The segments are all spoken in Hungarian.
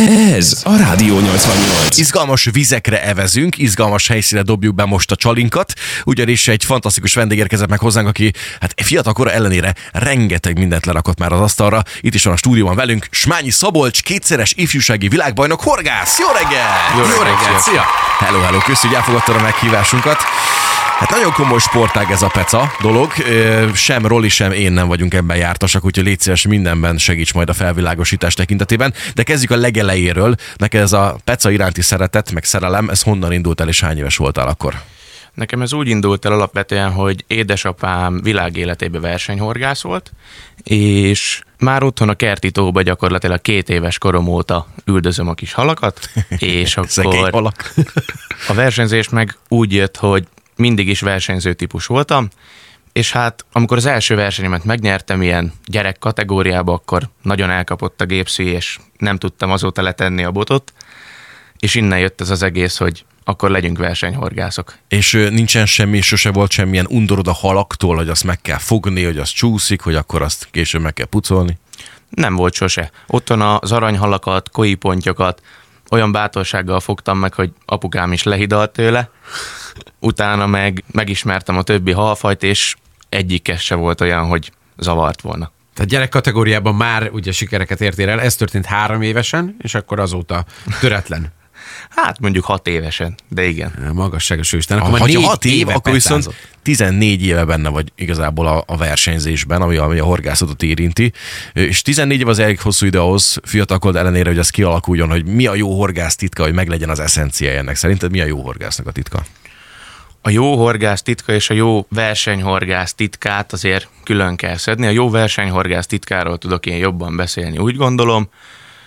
Ez a Rádió 88. Izgalmas vizekre evezünk, izgalmas helyszíne dobjuk be most a csalinkat, ugyanis egy fantasztikus vendég érkezett meg hozzánk, aki hát fiatalkora ellenére rengeteg mindent lerakott már az asztalra. Itt is van a stúdióban velünk Smányi Szabolcs, kétszeres ifjúsági világbajnok horgász. Jó reggel! Jó reggelt, szia! Hello, hello, köszönjük, hogy elfogadtad a meghívásunkat. Hát nagyon komoly sportág ez a peca dolog. Sem Roli, sem én nem vagyunk ebben jártasak, úgyhogy légy szíves mindenben segíts majd a felvilágosítás tekintetében. De kezdjük a legelejéről. Neked ez a peca iránti szeretet, meg szerelem, ez honnan indult el, és hány éves voltál akkor? Nekem ez úgy indult el alapvetően, hogy édesapám világéletében versenyhorgász volt, és már otthon a kerti tóba gyakorlatilag két éves korom óta üldözöm a kis halakat, és akkor halak. a versenyzés meg úgy jött, hogy mindig is versenyző típus voltam, és hát amikor az első versenyemet megnyertem ilyen gyerek kategóriába, akkor nagyon elkapott a gépszű, és nem tudtam azóta letenni a botot, és innen jött ez az egész, hogy akkor legyünk versenyhorgászok. És nincsen semmi, sose volt semmilyen undorod a halaktól, hogy azt meg kell fogni, hogy az csúszik, hogy akkor azt később meg kell pucolni. Nem volt sose. Otthon az aranyhalakat, koipontyokat olyan bátorsággal fogtam meg, hogy apukám is lehidalt tőle. Utána meg megismertem a többi halfajt, és egyikes se volt olyan, hogy zavart volna. Tehát gyerek kategóriában már ugye sikereket értél el, ez történt három évesen, és akkor azóta töretlen. Hát mondjuk hat évesen, de igen. Magasságos Isten. Ha, Akkor már ha négy 6 év, éve akkor viszont pecázott. 14 éve benne vagy igazából a, a versenyzésben, ami, ami a horgászatot érinti. És 14 év az elég hosszú ide ahhoz, fiatalkod ellenére, hogy ez kialakuljon, hogy mi a jó horgász titka, hogy meglegyen az eszenciája ennek. Szerinted mi a jó horgásznak a titka? A jó horgász titka és a jó versenyhorgász titkát azért külön kell szedni. A jó versenyhorgász titkáról tudok én jobban beszélni, úgy gondolom.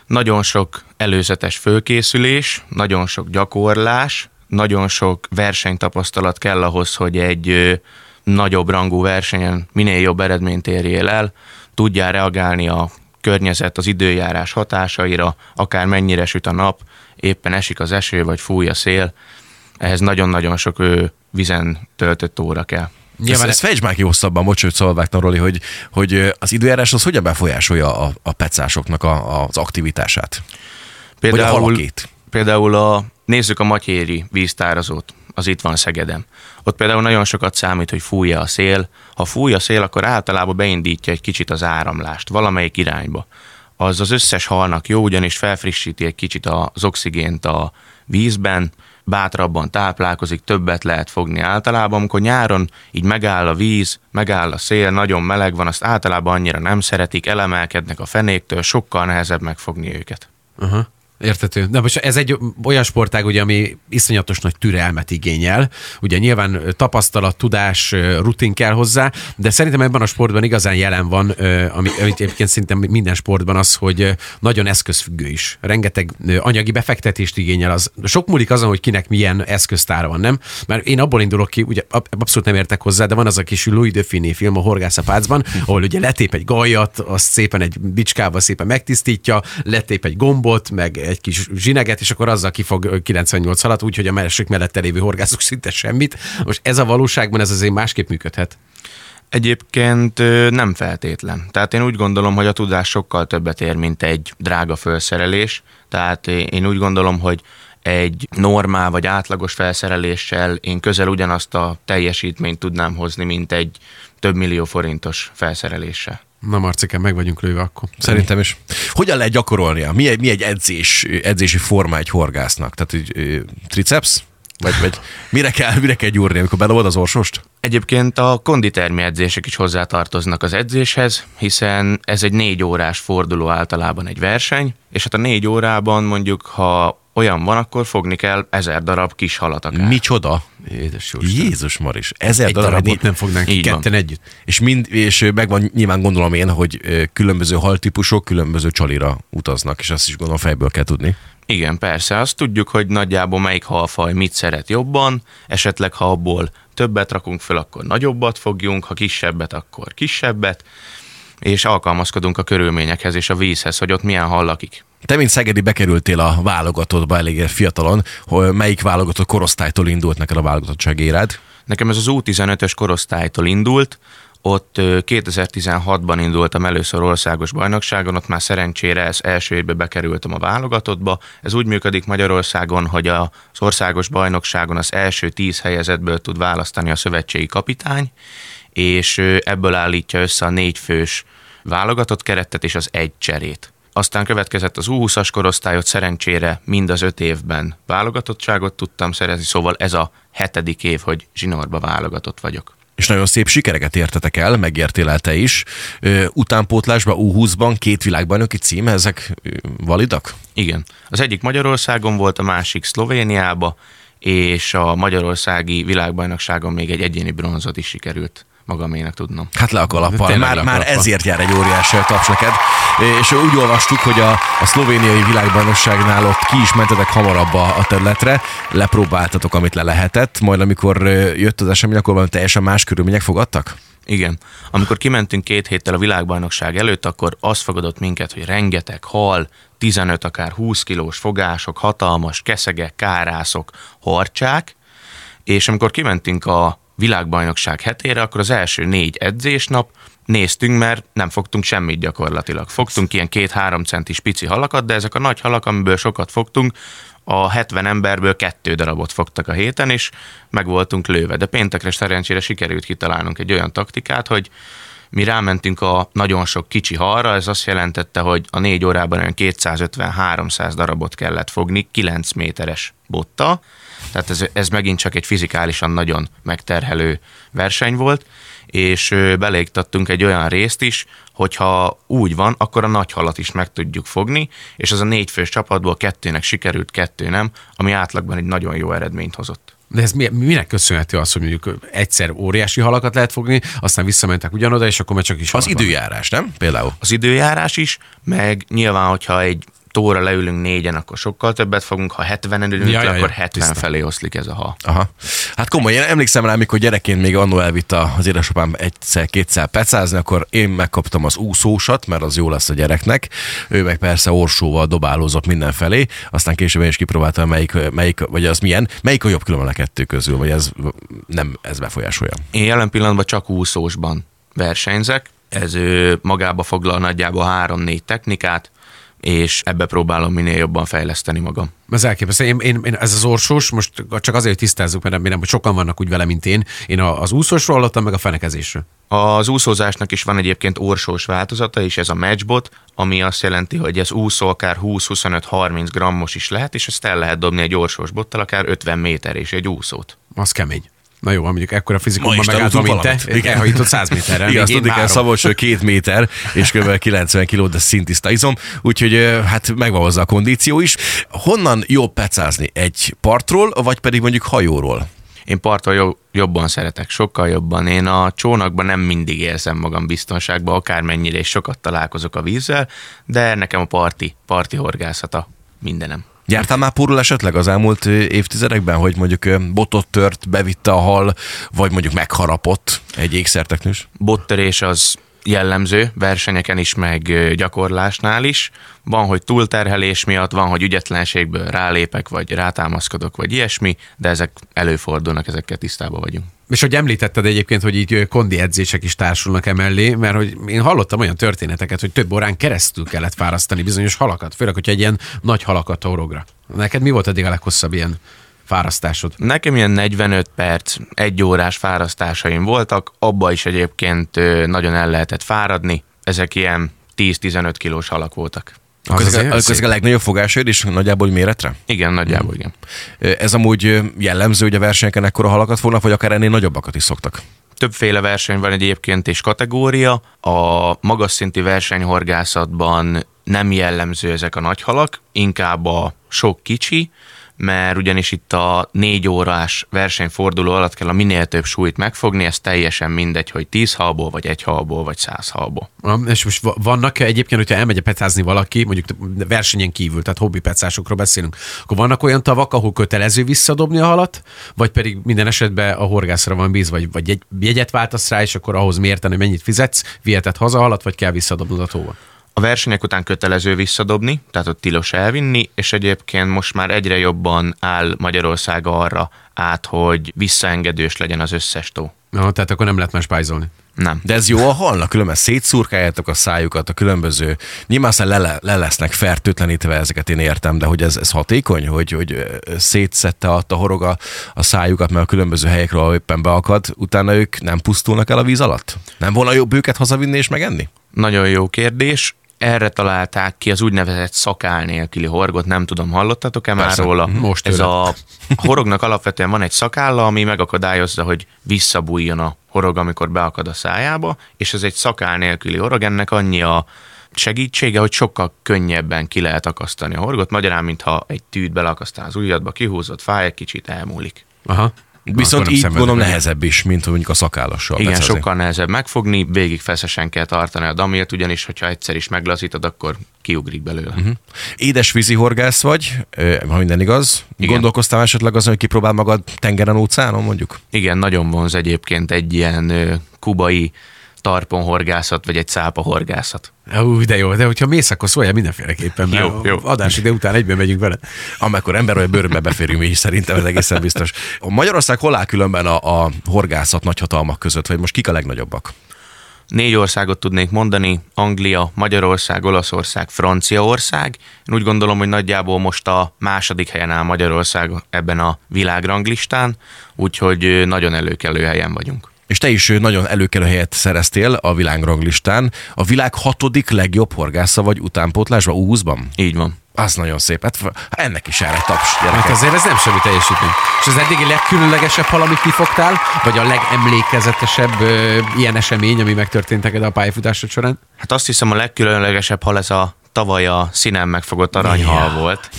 Nagyon sok előzetes fölkészülés, nagyon sok gyakorlás, nagyon sok versenytapasztalat kell ahhoz, hogy egy nagyobb rangú versenyen minél jobb eredményt érjél el, tudjál reagálni a környezet, az időjárás hatásaira, akár mennyire süt a nap, éppen esik az eső, vagy fúj a szél. Ehhez nagyon-nagyon sok ő, vizen töltött óra kell. Nyilván ezt fejtsd már ki hosszabban, bocs, hogy szóval vágtam, Roli, hogy, hogy az időjárás az hogyan befolyásolja a, a pecásoknak a, az aktivitását? Vagy a Például, halakét? például a, nézzük a Matyéri víztárazót, az itt van Szegeden. Ott például nagyon sokat számít, hogy fújja a szél. Ha fúj a szél, akkor általában beindítja egy kicsit az áramlást valamelyik irányba. Az az összes halnak jó, ugyanis felfrissíti egy kicsit az oxigént a vízben, bátrabban táplálkozik, többet lehet fogni általában. Amikor nyáron így megáll a víz, megáll a szél, nagyon meleg van, azt általában annyira nem szeretik, elemelkednek a fenéktől, sokkal nehezebb megfogni őket. Aha. Értető. De most ez egy olyan sportág, ugye, ami iszonyatos nagy türelmet igényel. Ugye nyilván tapasztalat, tudás, rutin kell hozzá, de szerintem ebben a sportban igazán jelen van, ami, amit egyébként szinte minden sportban az, hogy nagyon eszközfüggő is. Rengeteg anyagi befektetést igényel. Az, sok múlik azon, hogy kinek milyen eszköztára van, nem? Mert én abból indulok ki, ugye ab- abszolút nem értek hozzá, de van az a kis Louis de Finé film a Horgász a pácban, ahol ugye letép egy gajat, azt szépen egy bicskával szépen megtisztítja, letép egy gombot, meg egy kis zsineget, és akkor azzal kifog ö, 98 halat, úgyhogy a másik mellette lévő horgászok szinte semmit. Most ez a valóságban ez azért másképp működhet. Egyébként nem feltétlen. Tehát én úgy gondolom, hogy a tudás sokkal többet ér, mint egy drága felszerelés. Tehát én úgy gondolom, hogy egy normál vagy átlagos felszereléssel én közel ugyanazt a teljesítményt tudnám hozni, mint egy több millió forintos felszereléssel. Na Marcikán, meg vagyunk lőve akkor. Szerintem is. Hogyan lehet gyakorolnia? Mi egy, mi egy edzés, edzési forma egy horgásznak? Tehát egy triceps? Vagy, vagy mire, kell, mire kell gyúrni, amikor bedobod az orsost? Egyébként a konditermi edzések is hozzátartoznak az edzéshez, hiszen ez egy négy órás forduló általában egy verseny, és hát a négy órában mondjuk, ha olyan van, akkor fogni kell ezer darab kis halat akár. Micsoda? Jézus Jézus Maris. Ezer Egy darab. darabot nem fognánk ki Így van. ketten együtt. És, mind, és megvan nyilván gondolom én, hogy különböző haltípusok különböző csalira utaznak, és azt is gondolom fejből kell tudni. Igen, persze, azt tudjuk, hogy nagyjából melyik halfaj mit szeret jobban, esetleg ha abból többet rakunk föl, akkor nagyobbat fogjunk, ha kisebbet, akkor kisebbet, és alkalmazkodunk a körülményekhez és a vízhez, hogy ott milyen hal lakik. Te, mint Szegedi, bekerültél a válogatottba elég fiatalon. Hogy melyik válogatott korosztálytól indult neked a válogatottság éred? Nekem ez az U15-ös korosztálytól indult, Ott 2016-ban indultam először országos bajnokságon, ott már szerencsére ez első évbe bekerültem a válogatottba. Ez úgy működik Magyarországon, hogy az országos bajnokságon az első tíz helyezetből tud választani a szövetségi kapitány, és ebből állítja össze a négy fős válogatott keretet és az egy cserét. Aztán következett az U20-as korosztályot, szerencsére mind az öt évben válogatottságot tudtam szerezni, szóval ez a hetedik év, hogy zsinórba válogatott vagyok és nagyon szép sikereket értetek el, megértél el te is. Utánpótlásban, U20-ban két világbajnoki cím, ezek validak? Igen. Az egyik Magyarországon volt, a másik Szlovéniába, és a Magyarországi világbajnokságon még egy egyéni bronzot is sikerült magaménak tudnom. Hát le a kalappal. Már, már ezért jár egy óriási taps neked. És úgy olvastuk, hogy a, a szlovéniai világbajnokságnál ott ki is mentetek hamarabb a, a területre, lepróbáltatok, amit le lehetett, majd amikor jött az esemény, akkor valami teljesen más körülmények fogadtak? Igen. Amikor kimentünk két héttel a világbajnokság előtt, akkor az fogadott minket, hogy rengeteg hal, 15, akár 20 kilós fogások, hatalmas keszegek, kárászok, harcsák, és amikor kimentünk a világbajnokság hetére, akkor az első négy edzésnap néztünk, mert nem fogtunk semmit gyakorlatilag. Fogtunk ilyen két-három centis pici halakat, de ezek a nagy halak, amiből sokat fogtunk, a 70 emberből kettő darabot fogtak a héten, és meg voltunk lőve. De péntekre szerencsére sikerült kitalálnunk egy olyan taktikát, hogy mi rámentünk a nagyon sok kicsi halra, ez azt jelentette, hogy a négy órában olyan 250-300 darabot kellett fogni, 9 méteres botta, tehát ez, ez megint csak egy fizikálisan nagyon megterhelő verseny volt, és belégtattunk egy olyan részt is, hogyha úgy van, akkor a nagy halat is meg tudjuk fogni, és az a négy fős csapatból kettőnek sikerült, kettő nem, ami átlagban egy nagyon jó eredményt hozott. De ez mi, minek köszönhető az, hogy mondjuk egyszer óriási halakat lehet fogni, aztán visszamentek ugyanoda, és akkor már csak is Az időjárás, nem? Például. Az időjárás is, meg nyilván, hogyha egy tóra leülünk négyen, akkor sokkal többet fogunk, ha 70-en ülünk ja, le, ja, akkor 70 tiszta. felé oszlik ez a ha. Aha. Hát komoly, én emlékszem rá, amikor gyerekként még annó elvitt az édesapám egyszer-kétszer pecázni, akkor én megkaptam az úszósat, mert az jó lesz a gyereknek. Ő meg persze orsóval dobálózott mindenfelé, aztán később én is kipróbáltam, melyik, melyik vagy az milyen, melyik a jobb különben a kettő közül, vagy ez nem ez befolyásolja. Én jelen pillanatban csak úszósban versenyzek, ez magába foglal nagyjából három-négy technikát, és ebbe próbálom minél jobban fejleszteni magam. Ez elképesztő. Én, én, én, ez az orsós, most csak azért, hogy tisztázzuk, mert nem, hogy sokan vannak úgy vele, mint én. Én az úszósról hallottam, meg a fenekezésről. Az úszózásnak is van egyébként orsós változata, és ez a matchbot, ami azt jelenti, hogy ez úszó akár 20-25-30 grammos is lehet, és ezt el lehet dobni egy orsós bottal, akár 50 méter és egy úszót. Az kemény. Na jó, mondjuk ekkora fizikumban megálltam, mint te, Igen. elhajított 100 méterre. Igen, azt tudni kell Szabolcs, hogy két méter és kb. 90 kiló, de szintiszta izom, úgyhogy hát megvan hozzá a kondíció is. Honnan jobb pecázni? Egy partról, vagy pedig mondjuk hajóról? Én parton jobban szeretek, sokkal jobban. Én a csónakban nem mindig érzem magam biztonságban, akármennyire is sokat találkozok a vízzel, de nekem a parti, parti horgászata mindenem. Jártál már pórul esetleg az elmúlt évtizedekben, hogy mondjuk botot tört, bevitte a hal, vagy mondjuk megharapott egy ékszerteknős? Bottörés az jellemző versenyeken is, meg gyakorlásnál is. Van, hogy túlterhelés miatt, van, hogy ügyetlenségből rálépek, vagy rátámaszkodok, vagy ilyesmi, de ezek előfordulnak, ezekkel tisztában vagyunk. És hogy említetted egyébként, hogy így kondi edzések is társulnak emellé, mert hogy én hallottam olyan történeteket, hogy több órán keresztül kellett fárasztani bizonyos halakat, főleg, hogyha egy ilyen nagy halakat orogra. Neked mi volt eddig a leghosszabb ilyen fárasztásod? Nekem ilyen 45 perc, egy órás fárasztásaim voltak, abba is egyébként nagyon el lehetett fáradni, ezek ilyen 10-15 kilós halak voltak. Az az a legnagyobb fogásod is nagyjából méretre? Igen, nagyjából igen. Ez amúgy jellemző, hogy a versenyeken ekkora halakat fognak, vagy akár ennél nagyobbakat is szoktak? Többféle verseny van egyébként és kategória. A magas szintű versenyhorgászatban nem jellemző ezek a nagy halak, inkább a sok kicsi, mert ugyanis itt a négy órás versenyforduló alatt kell a minél több súlyt megfogni, ez teljesen mindegy, hogy 10 halból, vagy egy halból, vagy 100 halból. És most vannak egyébként, hogyha elmegy pecázni valaki, mondjuk versenyen kívül, tehát hobbi pecásokról beszélünk, akkor vannak olyan tavak, ahol kötelező visszadobni a halat, vagy pedig minden esetben a horgászra van bíz, vagy, vagy egy jegyet váltasz rá, és akkor ahhoz mérteni, mennyit fizetsz, viheted haza halat, vagy kell visszadobnod a tóba? A versenyek után kötelező visszadobni, tehát ott tilos elvinni, és egyébként most már egyre jobban áll Magyarország arra át, hogy visszaengedős legyen az összes tó. No, tehát akkor nem lehet már spájzolni. Nem. De ez jó a halnak, különben szétszurkáljátok a szájukat, a különböző, nyilván aztán le, le lesznek fertőtlenítve, ezeket én értem, de hogy ez, ez hatékony, hogy, hogy szétszette a, a horog a, a szájukat, mert a különböző helyekről, ahol éppen beakad, utána ők nem pusztulnak el a víz alatt? Nem volna jobb őket hazavinni és megenni? Nagyon jó kérdés. Erre találták ki az úgynevezett szakál nélküli horgot, nem tudom, hallottatok-e már róla? Most Ez a horognak alapvetően van egy szakálla, ami megakadályozza, hogy visszabújjon a horog, amikor beakad a szájába, és ez egy szakál nélküli horog, ennek annyi a segítsége, hogy sokkal könnyebben ki lehet akasztani a horgot, magyarán, mintha egy tűt beleakasztál az ujjadba, kihúzott, fáj egy kicsit, elmúlik. Aha. Viszont így gondolom nehezebb is, mint mondjuk a szakállassal. Igen, becezni. sokkal nehezebb megfogni, végig feszesen kell tartani a damilt, ugyanis, hogyha egyszer is meglazítod, akkor kiugrik belőle. Uh-huh. Édesvízi horgász vagy, ha minden igaz. Igen. Gondolkoztál esetleg azon, hogy kipróbál magad tengeren, óceánon mondjuk? Igen, nagyon vonz egyébként egy ilyen ö, kubai tarponhorgászat, vagy egy cápahorgászat. Ú, de jó, de hogyha mész, akkor szóljál mindenféleképpen, mert Jó, jó. adás ide után egyben megyünk vele. Amikor ember vagy bőrbe beférünk mi is, szerintem ez egészen biztos. A Magyarország hol áll különben a, a horgászat nagyhatalmak között, vagy most kik a legnagyobbak? Négy országot tudnék mondani, Anglia, Magyarország, Olaszország, Franciaország. Én úgy gondolom, hogy nagyjából most a második helyen áll Magyarország ebben a világranglistán, úgyhogy nagyon előkelő helyen vagyunk. És te is nagyon előkelő helyet szereztél a világranglistán. A világ hatodik legjobb horgásza vagy utánpótlásban, U20-ban? Így van. Az nagyon szép. Hát ennek is erre taps, Hát gyerekek. azért ez nem semmi teljesítmény. És az eddigi legkülönlegesebb hal, amit kifogtál, vagy a legemlékezetesebb ö, ilyen esemény, ami megtörtént neked a pályafutásod során? Hát azt hiszem a legkülönlegesebb hal ez a tavaly a színen megfogott aranyhal Ja. volt.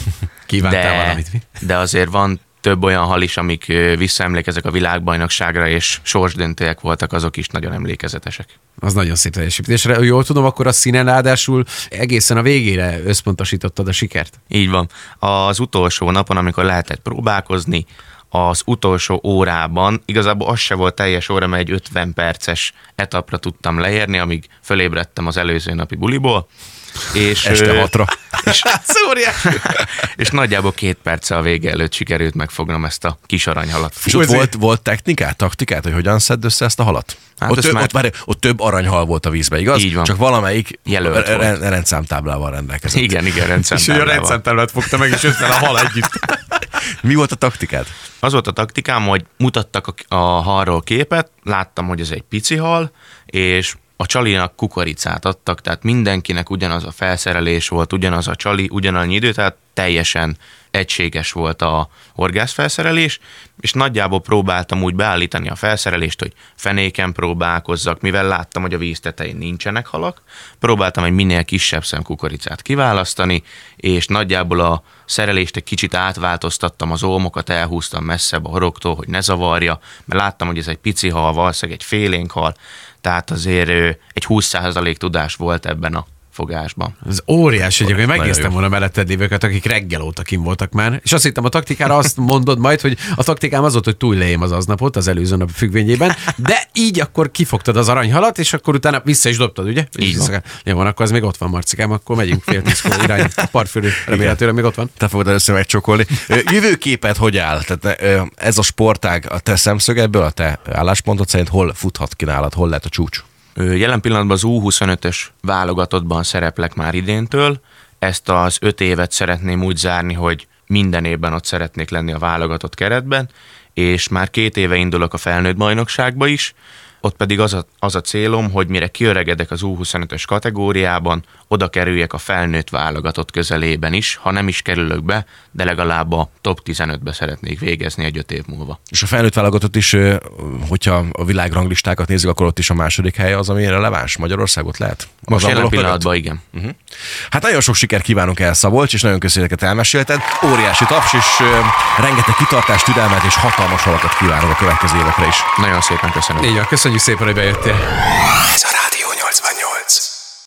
Kívántál de, valamit, mi? de azért van több olyan hal is, amik visszaemlékezek a világbajnokságra, és sorsdöntőek voltak, azok is nagyon emlékezetesek. Az nagyon szép teljesítésre. Jól tudom, akkor a színen ráadásul egészen a végére összpontosítottad a sikert. Így van. Az utolsó napon, amikor lehetett próbálkozni, az utolsó órában, igazából az se volt teljes óra, mert egy 50 perces etapra tudtam leérni, amíg fölébredtem az előző napi buliból. És, Este hatra. És, és nagyjából két perccel a vége előtt sikerült megfognom ezt a kis aranyhalat. És ott volt, volt technikát, taktikát, hogy hogyan szedd össze ezt a halat? Hát ott, ezt több, már- ott, várj, ott több aranyhal volt a vízbe, igaz? Így van. Csak valamelyik Jelölt re- rendszámtáblával rendelkezett. Igen, igen, rendszerben. terület fogta meg, és össze a hal együtt. Mi volt a taktikád? Az volt a taktikám, hogy mutattak a, a halról képet, láttam, hogy ez egy pici hal, és a csalinak kukoricát adtak, tehát mindenkinek ugyanaz a felszerelés volt, ugyanaz a csali, ugyanannyi idő, tehát teljesen egységes volt a horgászfelszerelés, és nagyjából próbáltam úgy beállítani a felszerelést, hogy fenéken próbálkozzak, mivel láttam, hogy a víz tetején nincsenek halak, próbáltam egy minél kisebb szem kukoricát kiválasztani, és nagyjából a szerelést egy kicsit átváltoztattam, az olmokat elhúztam messzebb a horogtól, hogy ne zavarja, mert láttam, hogy ez egy pici hal, valószínűleg egy félénk hal, tehát azért egy 20% tudás volt ebben a fogásban. Ez óriási egyébként, megnéztem volna melletted lévőket, akik reggel óta kim voltak már, és azt hittem a taktikára azt mondod majd, hogy a taktikám az volt, hogy túléljem az aznapot, az előző nap függvényében, de így akkor kifogtad az aranyhalat, és akkor utána vissza is dobtad, ugye? Így van. Jó van, akkor az még ott van, Marcikám, akkor megyünk fél tízkor irány a partfülő, remélhetőleg még ott van. Te fogod először megcsokolni. Jövőképet hogy áll? Tehát ez a sportág a te szemszögedből, a te álláspontod szerint hol futhat ki nálad, hol lehet a csúcs? Jelen pillanatban az U25-ös válogatottban szereplek már idéntől. Ezt az öt évet szeretném úgy zárni, hogy minden évben ott szeretnék lenni a válogatott keretben, és már két éve indulok a felnőtt bajnokságba is, ott pedig az a, az a célom, hogy mire kiöregedek az U25-ös kategóriában, oda kerüljek a felnőtt válogatott közelében is, ha nem is kerülök be, de legalább a top 15-be szeretnék végezni egy öt év múlva. És a felnőtt válogatott is, hogyha a világranglistákat nézzük, akkor ott is a második hely az, ami releváns. Magyarországot lehet? Most Az jelen angolok mögött? pillanatban igen. Hát nagyon sok sikert kívánunk el, Szabolcs, és nagyon köszönjük, hogy elmesélted. Óriási taps, és rengeteg kitartást, türelmet és hatalmas alakat kívánok a következő évekre is. Nagyon szépen köszönöm. Így van, köszönjük szépen, hogy bejöttél. Ez a Rádió 88.